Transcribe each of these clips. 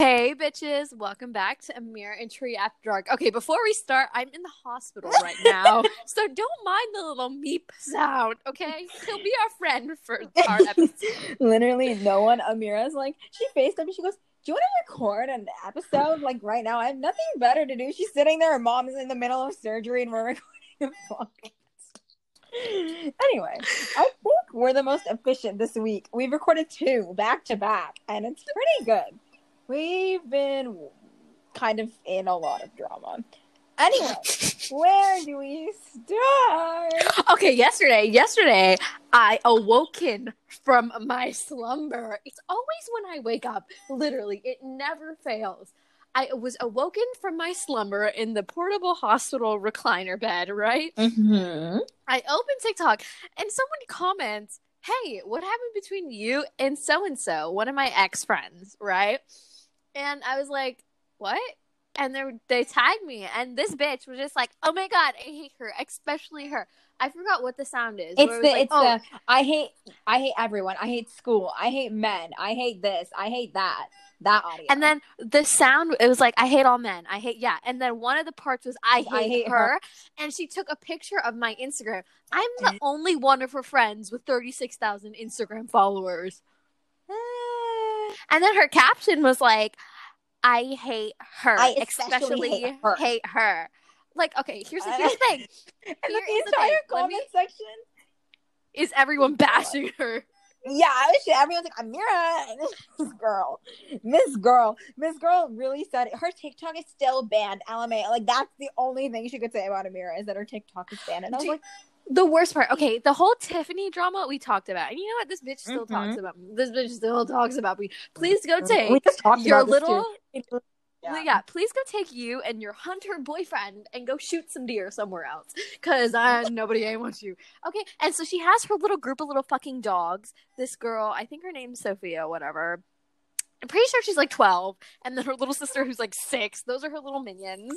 Hey, bitches, welcome back to Amir and Tree After Dark. Okay, before we start, I'm in the hospital right now, so don't mind the little meep sound, okay? He'll be our friend for our episode. Literally, no one. Amira's like, she FaceTime me. She goes, Do you want to record an episode like right now? I have nothing better to do. She's sitting there. Her mom is in the middle of surgery, and we're recording a podcast. Anyway, I think we're the most efficient this week. We've recorded two back to back, and it's pretty good. We've been kind of in a lot of drama. Anyway, where do we start? Okay, yesterday, yesterday, I awoken from my slumber. It's always when I wake up, literally, it never fails. I was awoken from my slumber in the portable hospital recliner bed, right? Mm-hmm. I open TikTok and someone comments, Hey, what happened between you and so and so, one of my ex friends, right? And I was like, What? And they they tagged me, and this bitch was just like, "Oh my god, I hate her, especially her." I forgot what the sound is. It's where it the like, it's oh, the I hate I hate everyone. I hate school. I hate men. I hate this. I hate that. That audio. And then the sound, it was like, I hate all men. I hate, yeah. And then one of the parts was, I hate, I hate her. her. And she took a picture of my Instagram. I'm the only one of her friends with 36,000 Instagram followers. And then her caption was like, I hate her. I especially, especially hate her. hate her. Like, okay, here's the, here's the thing. Here the entire thing. Comment me- section. Is everyone bashing her? Yeah, I was everyone's like Amira, and this girl, Miss Girl, Miss Girl really said it. her TikTok is still banned. LMA, like that's the only thing she could say about Amira is that her TikTok is banned. And I was like, The worst part, okay, the whole Tiffany drama we talked about. And you know what? This bitch still Mhm. talks about me. This bitch still talks about me. Please go take just talked your little too. yeah. please go take you and your hunter boyfriend and go shoot some deer somewhere else because uh, nobody ain't wants you okay and so she has her little group of little fucking dogs this girl i think her name's sophia whatever i'm pretty sure she's like 12 and then her little sister who's like six those are her little minions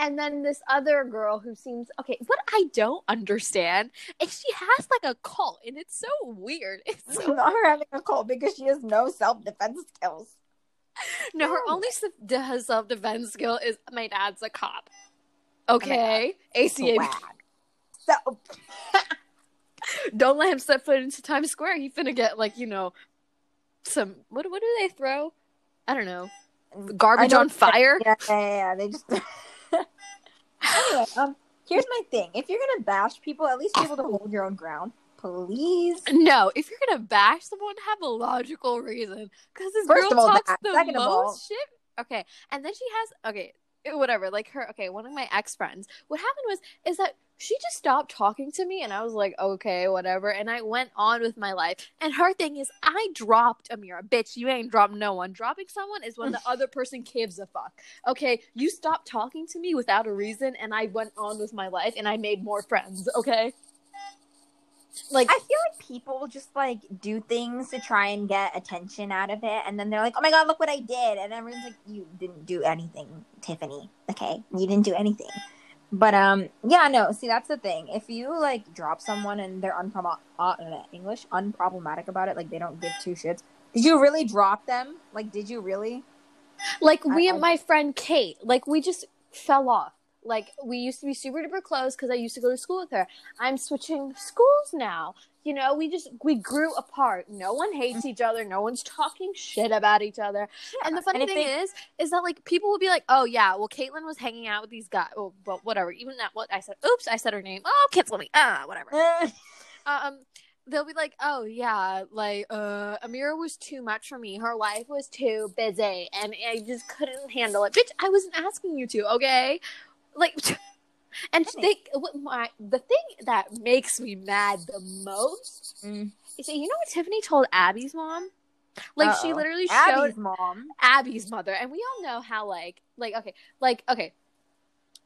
and then this other girl who seems okay what i don't understand is she has like a cult and it's so weird it's so not her having a cult because she has no self defense skills. No, her only self defense skill is my dad's a cop. Oh, okay, ACA. So Don't let him step foot into Times Square. He finna get like you know some what what do they throw? I don't know. Garbage on fire. yeah, yeah, yeah, they just. anyway, um, here's my thing: if you're gonna bash people, at least be able to hold your own ground, please. No, if you're gonna bash someone, have a logical reason. Because this First girl of all, talks that. the Second of all- most shit. Okay, and then she has okay, whatever. Like her, okay, one of my ex friends. What happened was is that she just stopped talking to me, and I was like, okay, whatever. And I went on with my life. And her thing is, I dropped Amira, bitch. You ain't dropped no one. Dropping someone is when the other person gives a fuck. Okay, you stopped talking to me without a reason, and I went on with my life, and I made more friends. Okay. Like I feel like people just like do things to try and get attention out of it, and then they're like, "Oh my god, look what I did!" And everyone's like, "You didn't do anything, Tiffany. Okay, you didn't do anything." But um, yeah, no. See, that's the thing. If you like drop someone and they're unprom uh, English unproblematic about it, like they don't give two shits. Did you really drop them? Like, did you really? Like we I- and my friend Kate, like we just fell off. Like we used to be super duper close because I used to go to school with her. I'm switching schools now. You know, we just we grew apart. No one hates each other. No one's talking shit about each other. and the funny and thing they- is, is that like people will be like, "Oh yeah, well Caitlin was hanging out with these guys." Well, but whatever. Even that, what I said. Oops, I said her name. Oh, cancel me. Ah, whatever um they'll be like oh yeah like uh amira was too much for me her life was too busy and i just couldn't handle it bitch i wasn't asking you to okay like and they what my the thing that makes me mad the most Mm. is that you know what tiffany told abby's mom like she Uh-oh. literally showed Abby's mom. Abby's mother, and we all know how like like okay like okay.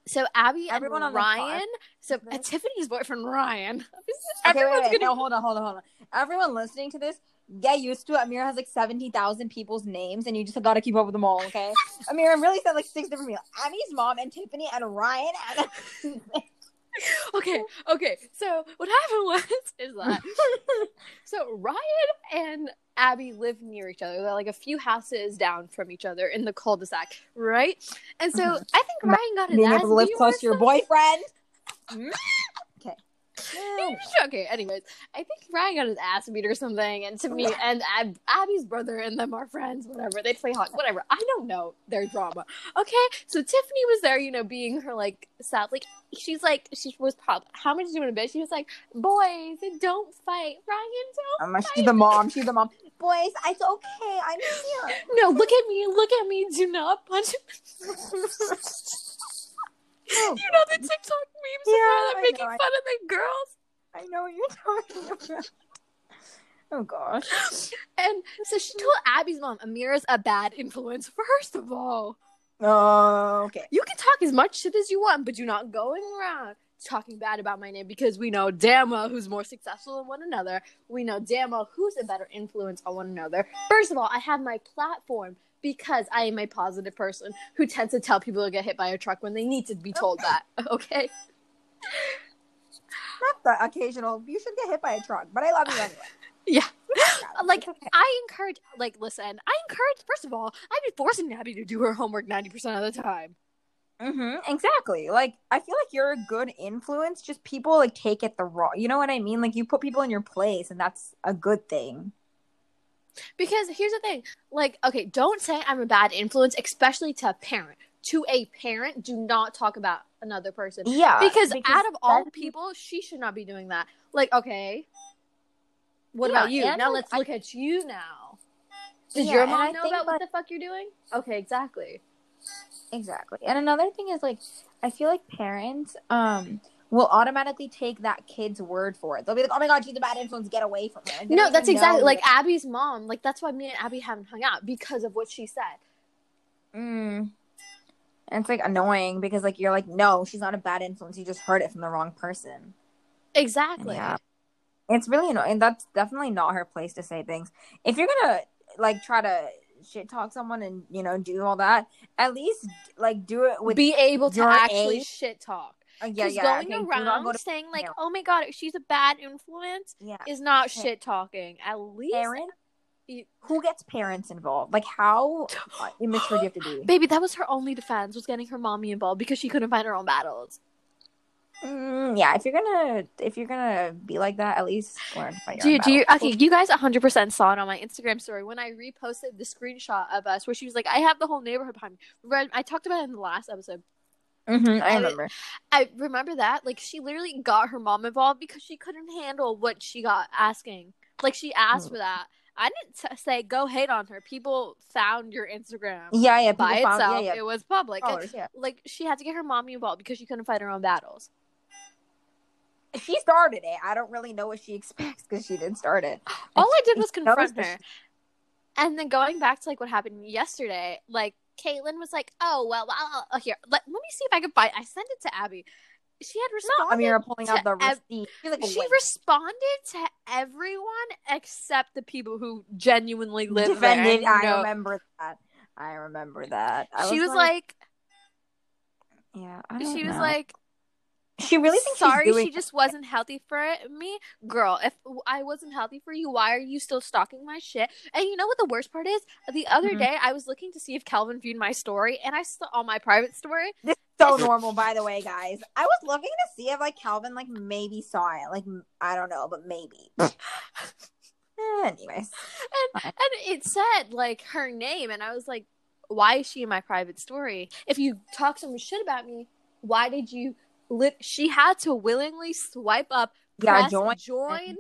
So Abby Everyone and Ryan, so uh, Tiffany's boyfriend Ryan. Okay, Everyone's wait, wait. gonna No, hold on, hold on, hold on. Everyone listening to this, get used to it. Amira has like 70,000 people's names, and you just got to keep up with them all, okay? Amira I'm really said like six different people Abby's mom and Tiffany and Ryan. And okay, okay. So what happened was is that so Ryan and Abby live near each other. They're like a few houses down from each other in the cul-de-sac, right? And so mm-hmm. I think Ryan got ass able to live close to your boyfriend. Mm. okay. anyways, I think Ryan got his ass beat or something, and to me and Ab- Abby's brother and them are friends, whatever. They play hot, whatever. I don't know their drama. Okay, so Tiffany was there, you know, being her like sad, like she's like she was probably how much do you want to bet? She was like, boys, don't fight, Ryan, don't. Um, she's the mom. She's the mom. Boys, it's okay. I'm here. No, look at me, look at me. Do not punch. Oh, you know the TikTok memes Yeah, I making fun of the girls. I know what you're talking about. Oh gosh. And so she told Abby's mom, Amira's a bad influence. First of all, Oh, okay. you can talk as much shit as you want, but you're not going around talking bad about my name because we know damn well who's more successful than one another. We know damn well who's a better influence on one another. First of all, I have my platform because I am a positive person who tends to tell people to get hit by a truck when they need to be told that. Okay. Not the occasional. You should get hit by a truck, but I love you anyway. Yeah. Like okay. I encourage like listen, I encourage first of all, I've been forcing Abby to do her homework ninety percent of the time. Mm-hmm, exactly. Like I feel like you're a good influence. Just people like take it the wrong. You know what I mean? Like you put people in your place, and that's a good thing. Because here's the thing, like, okay, don't say I'm a bad influence, especially to a parent. To a parent, do not talk about another person. Yeah, Because, out of all people, she should not be doing that. Like, okay, what Yeah, about you? Now I- let's I- look at you now. Does Yeah, your mom know about what the fuck you're doing? Okay, exactly. exactly. And another thing is like I feel like parents um will automatically take that kid's word for it. They'll be like, "Oh my god, she's a bad influence. Get away from her." No, that's exactly like Abby's mom. Like that's why me and Abby haven't hung out because of what she said. Mm. And it's like annoying because like you're like, no, she's not a bad influence. You just heard it from the wrong person. Exactly. Yeah. It's really annoying. That's definitely not her place to say things. If you're gonna like try to shit talk someone and you know do all that, at least like do it with Be able to actually age. shit talk. uh, yeah yeah. going okay, around go to saying like. "Oh my god, she's a bad influence," yeah is not Okay. shit talking. At least, parent. Who gets parents involved? Like how uh, immature do you have to be? baby, that was her only defense was getting her mommy involved because she couldn't find her own battles. Mm, yeah, if you're gonna if you're gonna be like that, at least learn to fight your Do you, do you, okay, you guys 100% saw it on my Instagram story when I reposted the screenshot of us where she was like, I have the whole neighborhood behind me. I talked about it in the last episode. Mhm, I I- remember. I remember that. Like, she literally got her mom involved because she couldn't handle what she got asking. Like, she asked Mm. for that. I didn't say go hate on her. People found your Instagram Yeah, yeah. by people found- itself. yeah, yeah. It was public. Oh, yeah. Like, she had to get her mommy involved because she couldn't fight her own battles. She started it. I don't really know what she expects because she didn't start it. All I did was confront her. And then going back to like what happened yesterday, like Caitlin was like, "Oh well, well uh, here, let, let me see if I can find." I sent it to Abby. She had responded. Amira pulling out to the ev- receipt. Like, she "Wait." responded to everyone except the people who genuinely live defended. there. I know- remember that. I remember that. I she was like, yeah. I she don't was know. like, she really thinks sorry, she's doing she just wasn't healthy for me, girl. If I wasn't healthy for you, why are you still stalking my shit? And you know what the worst part is? The other Mhm. day, I was looking to see if Calvin viewed my story, and I saw on my private story. This is so normal, by the way, guys. I was looking to see if like Calvin like maybe saw it. Like i don't know, but maybe. Anyways, and and it said like her name and i was like why is she in my private story if you talk some shit about me why did you lit she had to willingly swipe up yeah, press join. join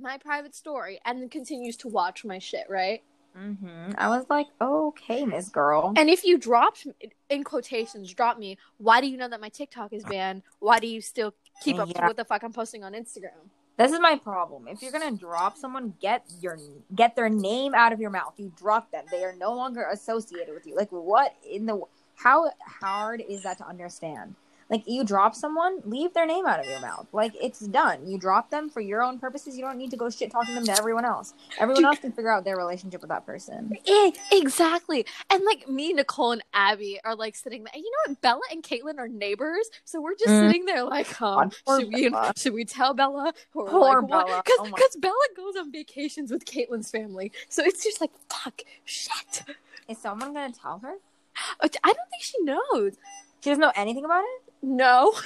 my private story and then continues to watch my shit right hmm I was like, okay, Miss Girl. and if you dropped in quotations drop me why do you know that my tiktok is banned why do you still keep up Yeah. what the fuck i'm posting on instagram This is my problem. If you're gonna drop someone, get your get their name out of your mouth. You drop them; they are no longer associated with you. Like what in the how hard is that to understand? Like you drop someone, leave their name out of your mouth. Like it's done. You drop them for your own purposes. You don't need to go shit talking them to everyone else. Everyone Dude. else can figure out their relationship with that person. Eh, exactly. And like me, Nicole, and Abby are like sitting there. And you know what? Bella and Caitlin are neighbors, so we're just Mm. sitting there like, um, God, should we Bella. should we tell Bella or Poor like? Bella. Because Oh my- Bella goes on vacations with Caitlin's family, so it's just like fuck, shit. Is someone gonna tell her? I don't think she knows. She doesn't know anything about it. No.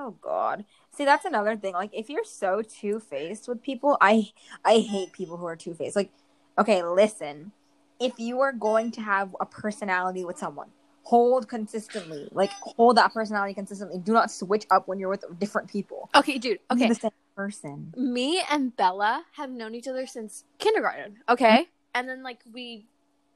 Oh God. See, that's another thing. Like, if you're so two faced with people, I I hate people who are two faced. Like, okay, listen. If you are going to have a personality with someone, hold consistently. Like, hold that personality consistently. Do not switch up when you're with different people. Okay, dude. Be Okay, the same person. me and Bella have known each other since kindergarten. Okay, mm-hmm. and then like we,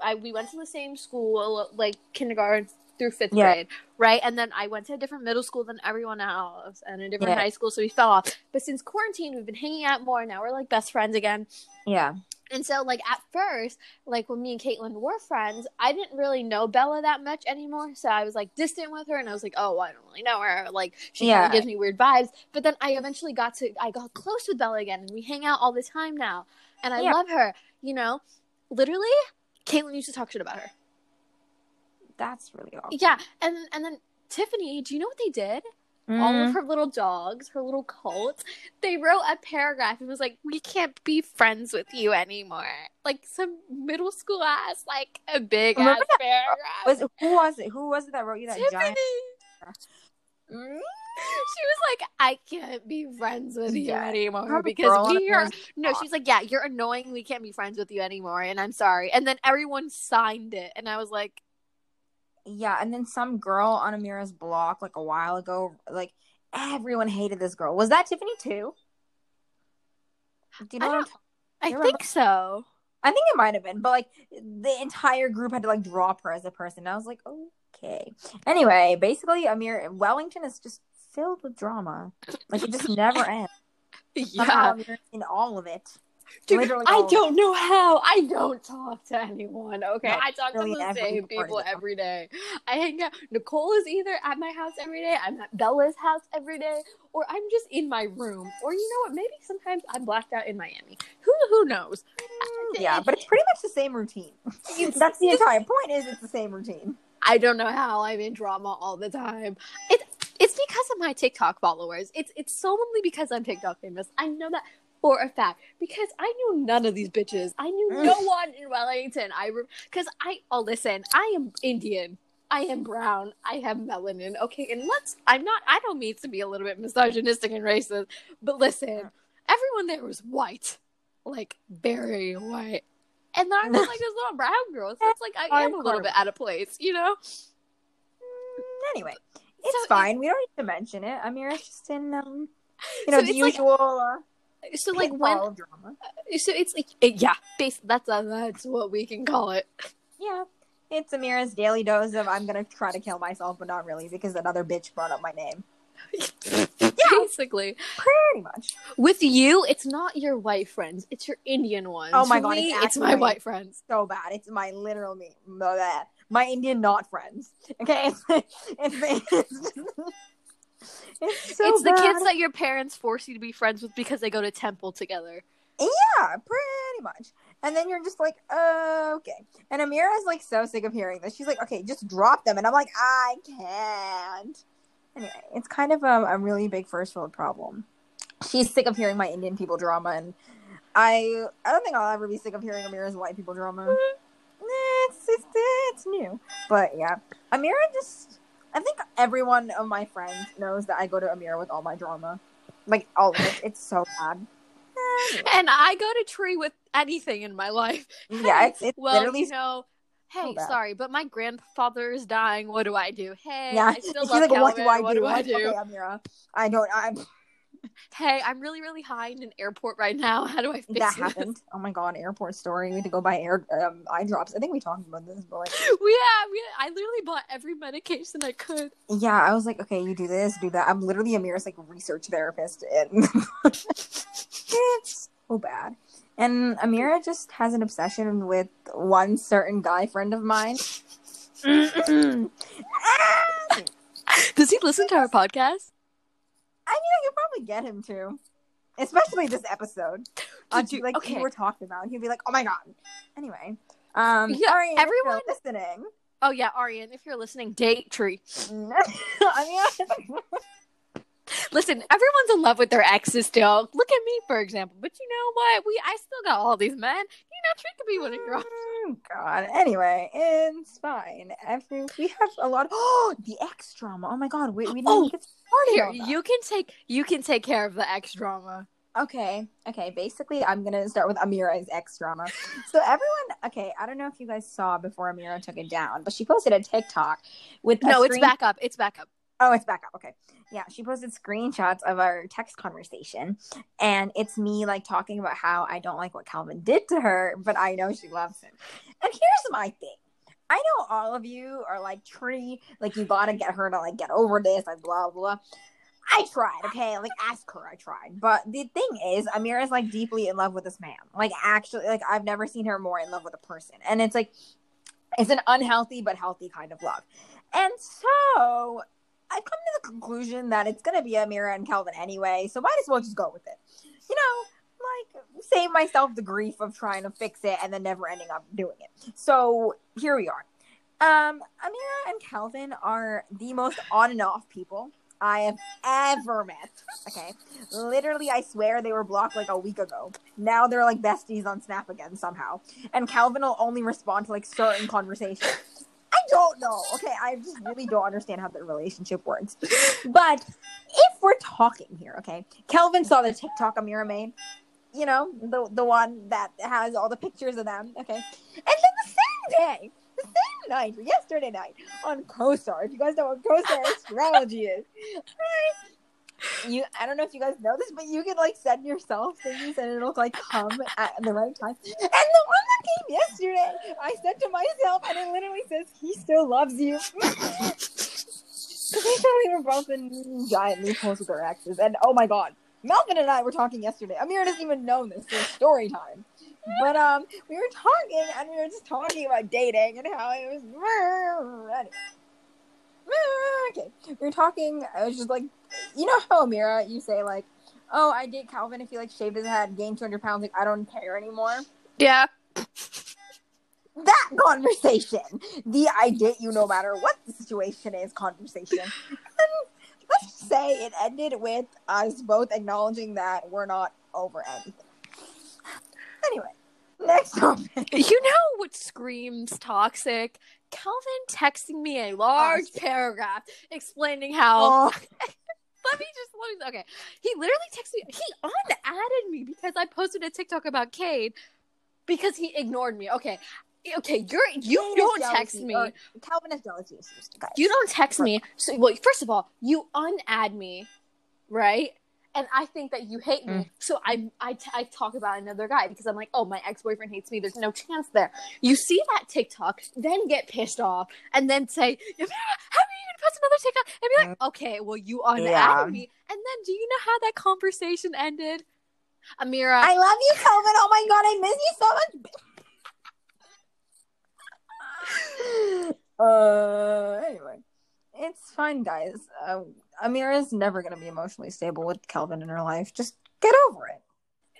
I we went to the same school like kindergarten through fifth Yeah. grade, right? And then I went to a different middle school than everyone else, and a different Yeah. high school, so we fell off. But since quarantine, we've been hanging out more. Now we're like best friends again. Yeah. And so, like at first, like when me and Caitlin were friends, I didn't really know Bella that much anymore. So I was like distant with her, and I was like, "Oh, I don't really know her." Like she Yeah. gives me weird vibes. But then I eventually got to, I got close with Bella again, and we hang out all the time now, and I Yeah. love her. You know, literally, Caitlin used to talk shit about her. That's really awkward. Yeah, and and then Tiffany, do you know what they did? all Mm. of her little dogs, her little cult, they wrote a paragraph and was like, "We can't be friends with you anymore." Like some middle school ass, like a big ass that- paragraph. was who was it? Who was it that wrote you that Tiffany. giant? Mm. She was like, "I can't be friends with you Yeah. anymore Her because we are. No, she's like, "Yeah, you're annoying. We can't be friends with you anymore." And I'm sorry. And then everyone signed it, and I was like, Yeah, and then some girl on Amira's block like a while ago, like everyone hated this girl. Was that Tiffany too? Do you know? I what I'm don't- talking- "I think so." I think it might have been, but like the entire group had to like drop her as a person. I was like, okay. Anyway, basically, Amir Wellington is just filled with drama. Like it just never ends. Somehow Yeah, Amir's in all of it. Dude, I don't know how. I don't talk to anyone. Okay, No, I talk to the same people every day. I hang out. Nicole is either at my house every day. I'm at Bella's house every day, or I'm just in my room. Or you know what? Maybe sometimes I'm blacked out in Miami. Who who knows? Mm, yeah, but it's pretty much the same routine. That's the entire point. Is it's the same routine. I don't know how I'm in drama all the time. It's it's because of my TikTok followers. It's it's solely because I'm TikTok famous. I know that for a fact because I knew none of these bitches. I knew no one in Wellington. I because I oh listen, I am Indian. I am brown. I have melanin. Okay, and let's. I'm not. I don't mean to be a little bit misogynistic and racist, but listen, everyone there was white, like very white. And then I was like this little brown girl, so it's like I am a little bit out of place, you know. Anyway, it's So it- fine. we don't need to mention it. Amira's just in um, you know, So the it's like- usual. uh, So like when drama. So it's like it, yeah, base, that's uh, that's what we can call it. Yeah. It's Amira's daily dose of I'm gonna try to kill myself, but not really because another bitch brought up my name. yeah. Basically, Pretty much. with you, it's not your white friends; it's your Indian ones. Oh my God, me, it's it's, my white friends. So bad. It's my literal me. My Indian not friends. Okay. It's it's, it's, it's so it's the kids that your parents force you to be friends with because they go to temple together. Yeah, pretty much. And then you're just like, okay. And Amira's like so sick of hearing this. She's like, okay, just drop them. And I'm like, I can't. Anyway, it's kind of a, a really big first world problem. She's sick of hearing my Indian people drama, and I I don't think I'll ever be sick of hearing Amira's white people drama. Eh, It's it's it's new, but yeah, Amira just. I think everyone of my friends knows that I go to Amira with all my drama, like all of it. It's so bad. And I go to tree with anything in my life. Yeah, it's, it's well, literally you know. Hey, bad. sorry, but my grandfather is dying. What do I do? Hey, yeah. I still She's love like, what do I do? What do I I'm do? Okay, Amira, I don't. I'm. Hey, I'm really, really high in an airport right now. How do I fix That this? happened. Oh my god, airport story. We had to go buy air um, eye drops. I think we talked about this, but like, We yeah, we I literally bought every medication I could. yeah, I was like, okay, you do this, do that. I'm literally Amira's like research therapist, and it's so bad. And Amira just has an obsession with one certain guy friend of mine. Does he listen to our podcast? I mean, I could probably get him to, especially this episode. Uh, Dude, like okay. we were talking about, he'd be like, "Oh my god." Anyway, um, Yeah, Arian, everyone- listening. Oh yeah, Arian, if you're listening, date tree. I mean, Listen, everyone's in love with their exes still. Look at me, for example. But you know what? We I still got all these men. You know, Tree could be one of girl. Oh God. Anyway, it's fine. After we have a lot. Of, Oh, the X drama. Oh my God. We we didn't Oh, get started. Here, you can take you can take care of the X drama. Okay. Okay. Basically, I'm gonna start with Amira's X drama. so everyone. Okay. I don't know if you guys saw before Amira took it down, but she posted a TikTok with No, it's screen- back up. It's back up. Oh, it's back up. Okay. Yeah, she posted screenshots of our text conversation, and it's me like talking about how I don't like what Calvin did to her, but I know she loves him. And here's my thing. I know all of you are like Tree, like you gotta get her to like get over this, like blah blah. I tried, okay, like ask her, I tried. But the thing is, Amira's like deeply in love with this man. Like actually, like I've never seen her more in love with a person, and it's like it's an unhealthy but healthy kind of love. And so I've come to the conclusion that it's gonna be Amira and Calvin anyway, so might as well just go with it. You know, like save myself the grief of trying to fix it and then never ending up doing it. So here we are. Um, Amira and Calvin are the most on and off people I have ever met. Okay. Literally, I swear they were blocked like a week ago. Now they're like besties on Snap again somehow. And Calvin will only respond to like certain conversations. I don't know. Okay, I just really don't understand how the relationship works. But if we're talking here, okay, Kelvin saw the TikTok Amira made. You know, the the one that has all the pictures of them. Okay, and then the same day, the same night, yesterday night on CoStar. If you guys know what CoStar astrology is? You, I don't know if you guys know this, but you can like send yourself things and it'll like come at the right time. And the one that came yesterday, I said to myself, and it literally says, "He still loves you." Because they thought we were both in giant loopholes with our exes, and oh my god, Melvin and I were talking yesterday. Amir doesn't even know this. It's story time. But um, we were talking, and we were just talking about dating and how it was. Anyway. Ah, okay, we were talking. I was just like, you know how Amira, you say like, "Oh, I date Calvin if he like shaved his head, gained two hundred pounds. Like I don't care anymore." Yeah. that conversation, the I date you no matter what the situation is conversation. And let's say it ended with us both acknowledging that we're not over anything. Anyway, next topic. You know what screams toxic? Calvin texting me a large Oh, paragraph explaining how Oh, let me just let me okay. He literally texted me. He unadded me because I posted a TikTok about Cade because he ignored me. Okay, okay, you're you Calvin don't text me. or Calvin jealousy issues, guys. You don't text me. So, well, first of all, you unadd me, right? And I think that you hate me. So I, I, I talk about another guy because I'm like, oh, my ex boyfriend hates me. There's no chance there. You see that TikTok, then get pissed off, and then say, "Amira, how are you going to post another TikTok? And be like, okay, well, you unadded Yeah. me. And then do you know how that conversation ended? Amira, I love you, Kelvin. Oh my god, I miss you so much. uh, anyway, it's fine, guys. Uh, Amira's never gonna be emotionally stable with Calvin in her life. Just get over it.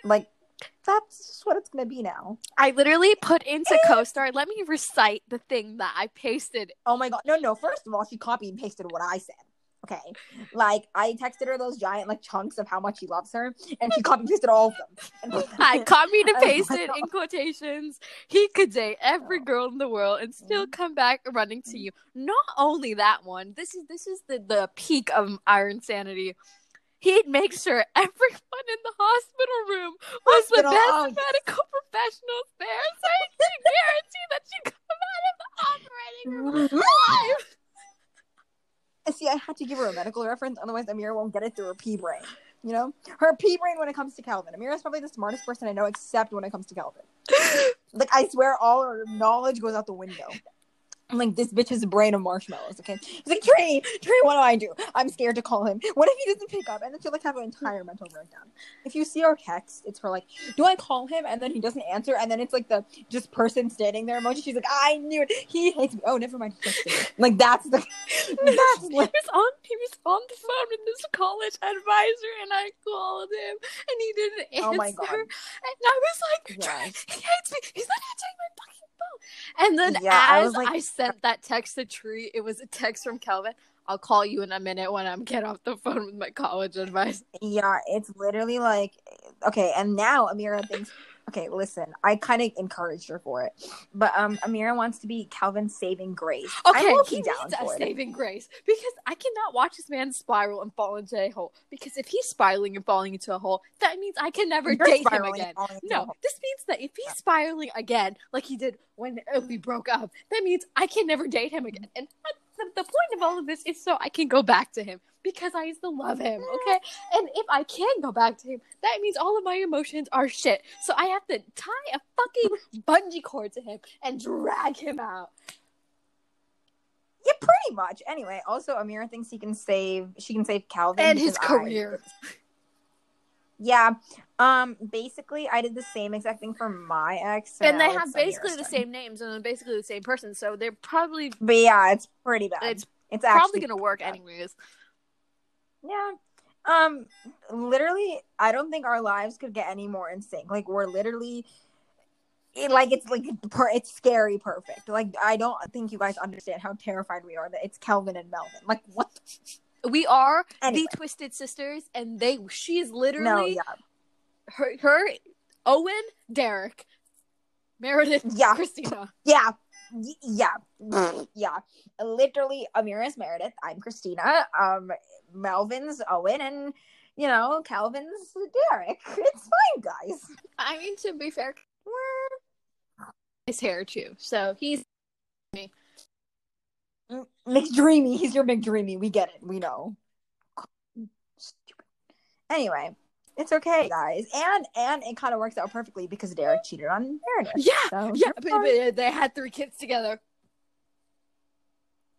Like that's just what it's gonna be now. I literally put into eh. CoStar. Let me recite the thing that I pasted Oh my god, no, no. First of all, she copied and pasted what I said. Okay, like I texted her those giant like chunks of how much he loves her, and she copied and pasted all of them. I copied and Oh pasted in quotations. He could date every girl in the world and still mm-hmm. come back running to mm-hmm. you. Not only that one. This is this is the the peak of Iron Sanity. He'd make sure everyone in the hospital room was the best oh, yes. medical professionals there, so he could guarantee that you come out of the operating room alive. See, I had to give her a medical reference, otherwise Amira won't get it through her pea brain. You know, her pea brain when it comes to Calvin. Amira is probably the smartest person I know, except when it comes to Calvin. Like I swear, all her knowledge goes out the window. I'm like, this bitch has a brain of marshmallows, okay? He's like, Trey, Trey, what do I do? I'm scared to call him. What if he doesn't pick up? And then she'll like have an entire mental breakdown. If you see our text, it's her like, do I call him? And then he doesn't answer, and then it's like the just person standing there emoji. She's like, I knew it. He hates me. Oh, never mind. He. Like that's the that's he like was on he was on the phone with this college advisor and I called him and he didn't answer. Oh my God. And I was like, Yes. Trey, he hates me. He's not answering my fucking. And then Yeah, I as was like- I sent that text to Tree, it was a text from Kelvin. I'll call you in a minute when I'm get off the phone with my college advice. Yeah, it's literally like okay, and now Amira thinks okay, listen, I kind of encouraged her for it. But um Amira wants to be Calvin's saving grace. Okay, I'm he down needs a it. saving grace because I cannot watch this man spiral and fall into a hole. Because if he's spiraling and falling into a hole, that means I can never You're date him again. all into a No, this means that if he's spiraling again, like he did when uh, we broke up, that means I can never date him again. And the, the point of all of this is so I can go back to him because I still love him, okay? And if I can go back to him, that means all of my emotions are shit. So I have to tie a fucking bungee cord to him and drag him out. Yeah, pretty much. Anyway, also Amira thinks he can save she can save Calvin And his because I- career. yeah. Um basically I did the same exact thing for my ex. so and they have basically the same names and they're basically the same person, so they're probably But yeah, it's pretty bad. It's it's probably gonna work bad. anyways. Yeah. Um literally I don't think our lives could get any more in sync. Like we're literally it, like it's like per- it's scary perfect. Like I don't think you guys understand how terrified we are that it's Kelvin and Melvin. Like what? We are Anyway. the Twisted Sisters, and they she's No, literally yeah. her her Owen, Derek, Meredith, Yeah. Cristina. Yeah. Y- Yeah. yeah. Literally Amira's Meredith, I'm Cristina. Um Melvin's Owen and you know, Calvin's Derek. It's fine, guys. I mean, to be fair, we're his hair too. So he's Mm, McDreamy. He's your McDreamy. We get it. We know. Stupid. Anyway, it's okay, guys. And and it kind of works out perfectly because Derek cheated on Meredith. yeah, So yeah. But, but they had three kids together.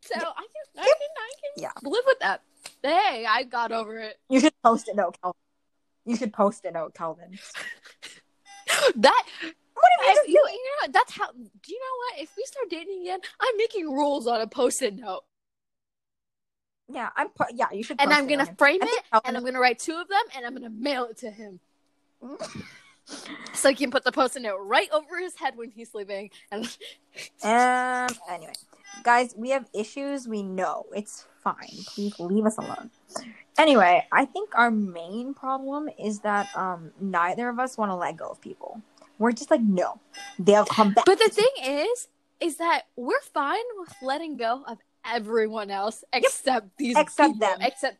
So Yeah. I can, I can, I can Yeah. live with that. Hey, I got over it. You should post a note, Calvin. You should post a note, Calvin. That What if I, you you, you know? That's how. Do you know what? If we start dating again, I'm making rules on a post-it note, Yeah, I'm. Po- yeah, you should. and I'm gonna him. frame it, and I'm gonna write two of them, and I'm gonna mail it to him, so he can put the post-it note right over his head when he's sleeping. And Um. Anyway, guys, we have issues. We know it's fine. Please leave us alone. Anyway, I think our main problem is that um neither of us want to let go of people. We're just like, no, they'll come back. but the thing is, is that we're fine with letting go of everyone else except these Except people, them. except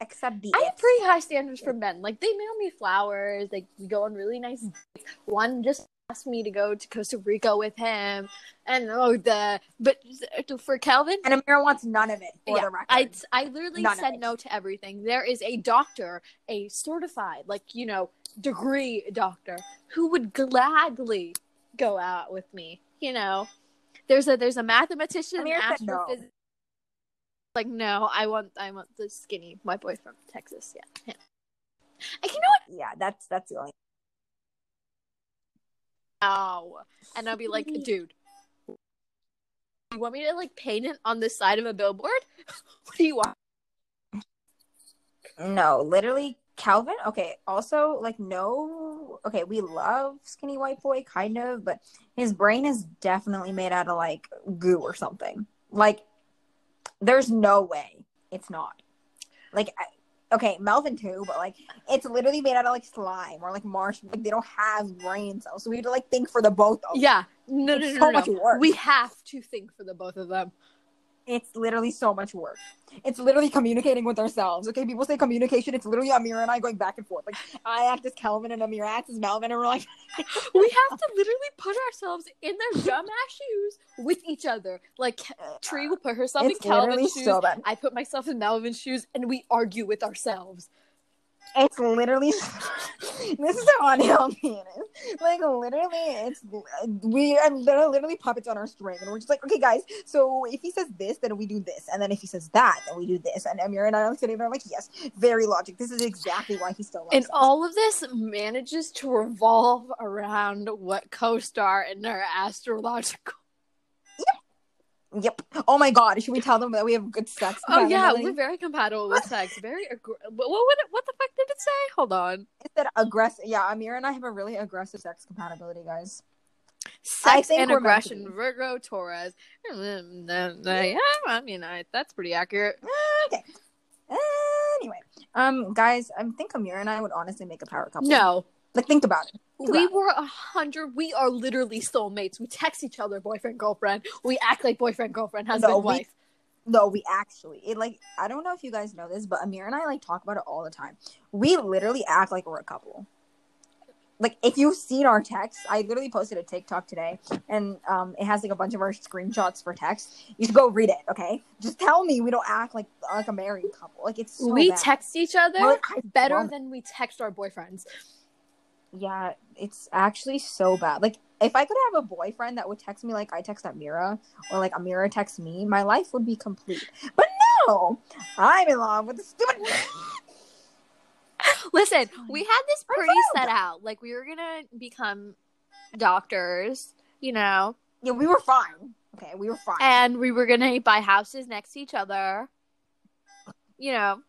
Except the I have pretty high standards for men. Like they mail me flowers. Like we go on really nice. dates. One just asked me to go to Costa Rica with him, and oh the but uh, for Calvin, and Amira wants none of it for yeah, the. I I literally None said no to everything. There is a doctor, a certified like you know degree doctor who would gladly go out with me. You know, there's a there's a mathematician, Amir said no. Like no, I want I want the skinny white boy from Texas. Yeah, him. And you know what? yeah, that's that's the only. Ow. And I'll be like, dude, you want me to like paint it on the side of a billboard? what do you want? No, literally, Calvin. Okay, also like no. Okay, we love skinny white boy, kind of, but his brain is definitely made out of like goo or something. Like, there's no way it's not. Like, I, okay, Melvin too, but like it's literally made out of like slime or like marsh. Like they don't have brain cells, so we have to like think for the both of them. Yeah. No, no, It's no, so no, much no. work. We have to think for the both of them. It's literally so much work. It's literally communicating with ourselves. Okay, people say communication. It's literally Amira and I going back and forth. Like I act as Calvin and Amira acts as Melvin, and we're like, we have to literally put ourselves in their dumbass shoes with each other. Like Tree will put herself it's in Calvin's shoes. so. I put myself in Melvin's shoes, and we argue with ourselves. It's literally, this is how unhealthy it is. Like literally, it's we are literally puppets on our string, and we're just like, okay, guys. So if he says this, then we do this, and then if he says that, then we do this. And Amir and I are sitting there like, yes, very logic. This is exactly why he still loves And us. all of this manages to revolve around what co-star and their astrological. Yep. Oh my god, should we tell them that we have good sex? Oh yeah, we're very compatible with sex. Very. Aggr- what, what? What the fuck did it say? Hold on. It said aggressive. Yeah, Amir and I have a really aggressive sex compatibility, guys. Sex and we're meant to aggression. Virgo, Taurus. Mm, Yeah, I mean, I, that's pretty accurate. Okay. Anyway, um, guys, I think Amir and I would honestly make a power couple. No, like think about it. Think we about were a hundred. We are literally soulmates. We text each other boyfriend girlfriend. We act like boyfriend girlfriend husband No, we- wife. No, we actually it like I don't know if you guys know this, but Amir and I like talk about it all the time. We literally act like we're a couple. Like if you've seen our texts, I literally posted a TikTok today, and um, it has like a bunch of our screenshots for text. You should go read it, okay? Just tell me we don't act like like a married couple. Like it's so we bad. text each other like better than we text our boyfriends. Yeah, it's actually so bad. Like, if I could have a boyfriend that would text me like I text Amira, or like Amira texts me, my life would be complete. But no, I'm in love with the stupid. Listen, oh we had this pretty set out. Like we were gonna become doctors, you know, yeah, we were fine. Okay, we were fine. and we were gonna buy houses next to each other. You know,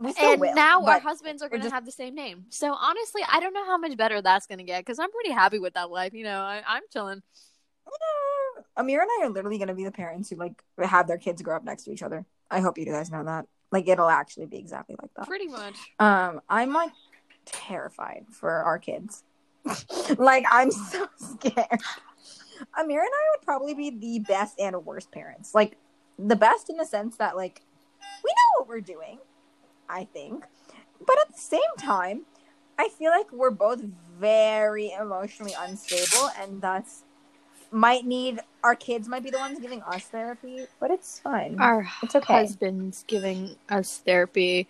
and will. now our husbands are gonna just- have the same name. So honestly, I don't know how much better that's gonna get because I'm pretty happy with that life. You know, I, I'm chilling. Yeah, Amira and I are literally going to be the parents who like have their kids grow up next to each other. I hope you guys know that. Like, it'll actually be exactly like that. Pretty much. Um, I'm like terrified for our kids. like, I'm so scared. Amir and I would probably be the best and worst parents. Like, the best in the sense that, like, we know what we're doing, I think. But at the same time, I feel like we're both very emotionally unstable and thus might need our kids might be the ones giving us therapy, but it's fine. Our, It's okay. husbands giving us therapy.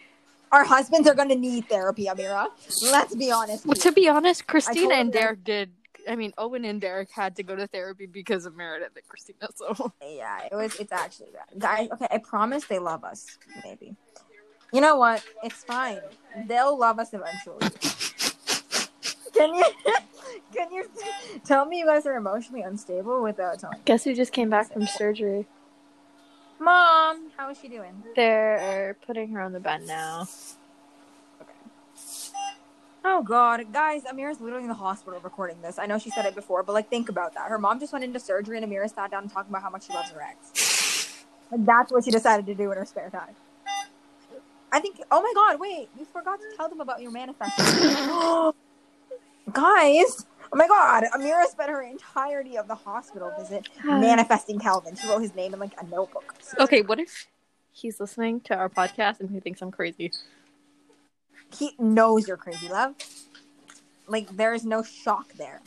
Our husbands are going to need therapy, Amira. Let's be honest. Well, to be honest, Cristina and Derek did. I mean, Owen and Derek had to go to therapy because of Meredith and Cristina. So Yeah, it was. It's actually bad, guys. Okay, I promise they love us. Maybe. You know what? It's fine. They'll love us eventually. Can you? Can you tell me you guys are emotionally unstable without telling? guess who just came back from surgery? Mom, how is she doing? They're putting her on the bed now. Oh God, guys, Amira's literally in the hospital recording this. I know she said it before, but like, think about that. Her mom just went into surgery, and Amira sat down and talked about how much she loves her ex. Like, that's what she decided to do in her spare time. I think. Oh my God, wait, you forgot to tell them about your manifesting. guys, oh my God, Amira spent her entirety of the hospital visit manifesting Calvin. She wrote his name in like a notebook. Okay, what if he's listening to our podcast and he thinks I'm crazy? He knows you're crazy, love. Like, there is no shock there.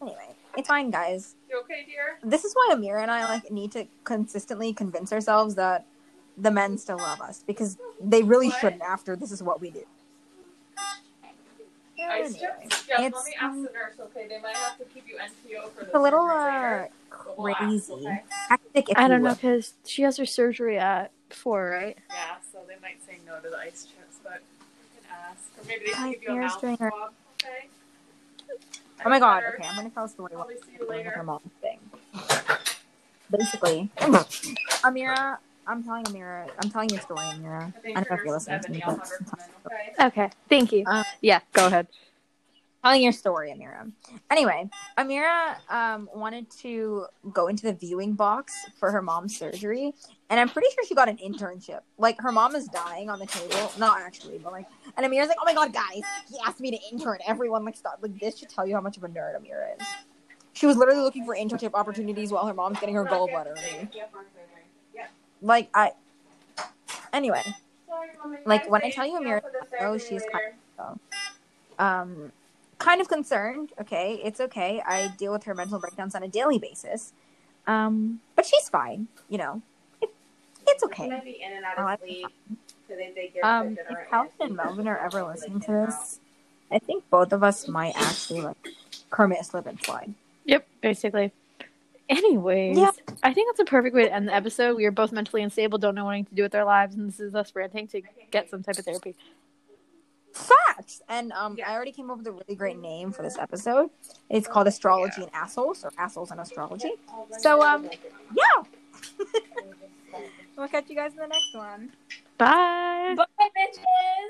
Anyway, it's fine, guys. You okay, dear? this is why Amira and I like need to consistently convince ourselves that the men still love us because they really What? shouldn't after this is what we do. Ice Anyway, chips? Yeah, it's, let me ask um, the nurse, okay? They might have to keep you NPO for it's the a little surgery uh later. But we'll ask, crazy, okay? I don't know because she has her surgery at four, right? Yeah, so they might say no to the ice chips, but you can ask. Or maybe they can give you a Sarah's mouth doing her- swab, okay? Oh my god! Better. Okay, I'm gonna tell a story. What Probably see you with later. her mom thing. Basically, Amira, I'm telling Amira, I'm telling your story, Amira. I I don't know if you're nurse is listening to me, but have her come in, okay? Okay, thank you. Um, yeah, go ahead. telling your story, Amira. Anyway, Amira um, wanted to go into the viewing box for her mom's surgery, and I'm pretty sure she got an internship. Like her mom is dying on the table, not actually, but like, and Amira's like, "Oh my god, guys, he asked me to intern." Everyone like, stop. Like this should tell you how much of a nerd Amira is. She was literally looking for internship opportunities while her mom's getting her gallbladder removed. Like I. Anyway, Like, when I tell you Amira, oh, she's kind of, um, kind of concerned. Okay, it's okay. I deal with her mental breakdowns on a daily basis. Um, but she's fine. You know, it, it's It okay. might be in and out of sleep. So they, they Um, if Calvin and Melvin are ever listening to this, I think both of us might actually like Kermit slip and slide. Yep, basically. Anyways, Yeah. I think that's a perfect way to end the episode. We are both mentally unstable, don't know what to do with our lives, and this is us ranting to get some type of therapy. Facts. And um, Yeah. I already came up with a really great name for this episode. It's called Astrology and Assholes, or Assholes and Astrology. So um, yeah. we'll catch you guys in the next one. Bye. Bye, bitches.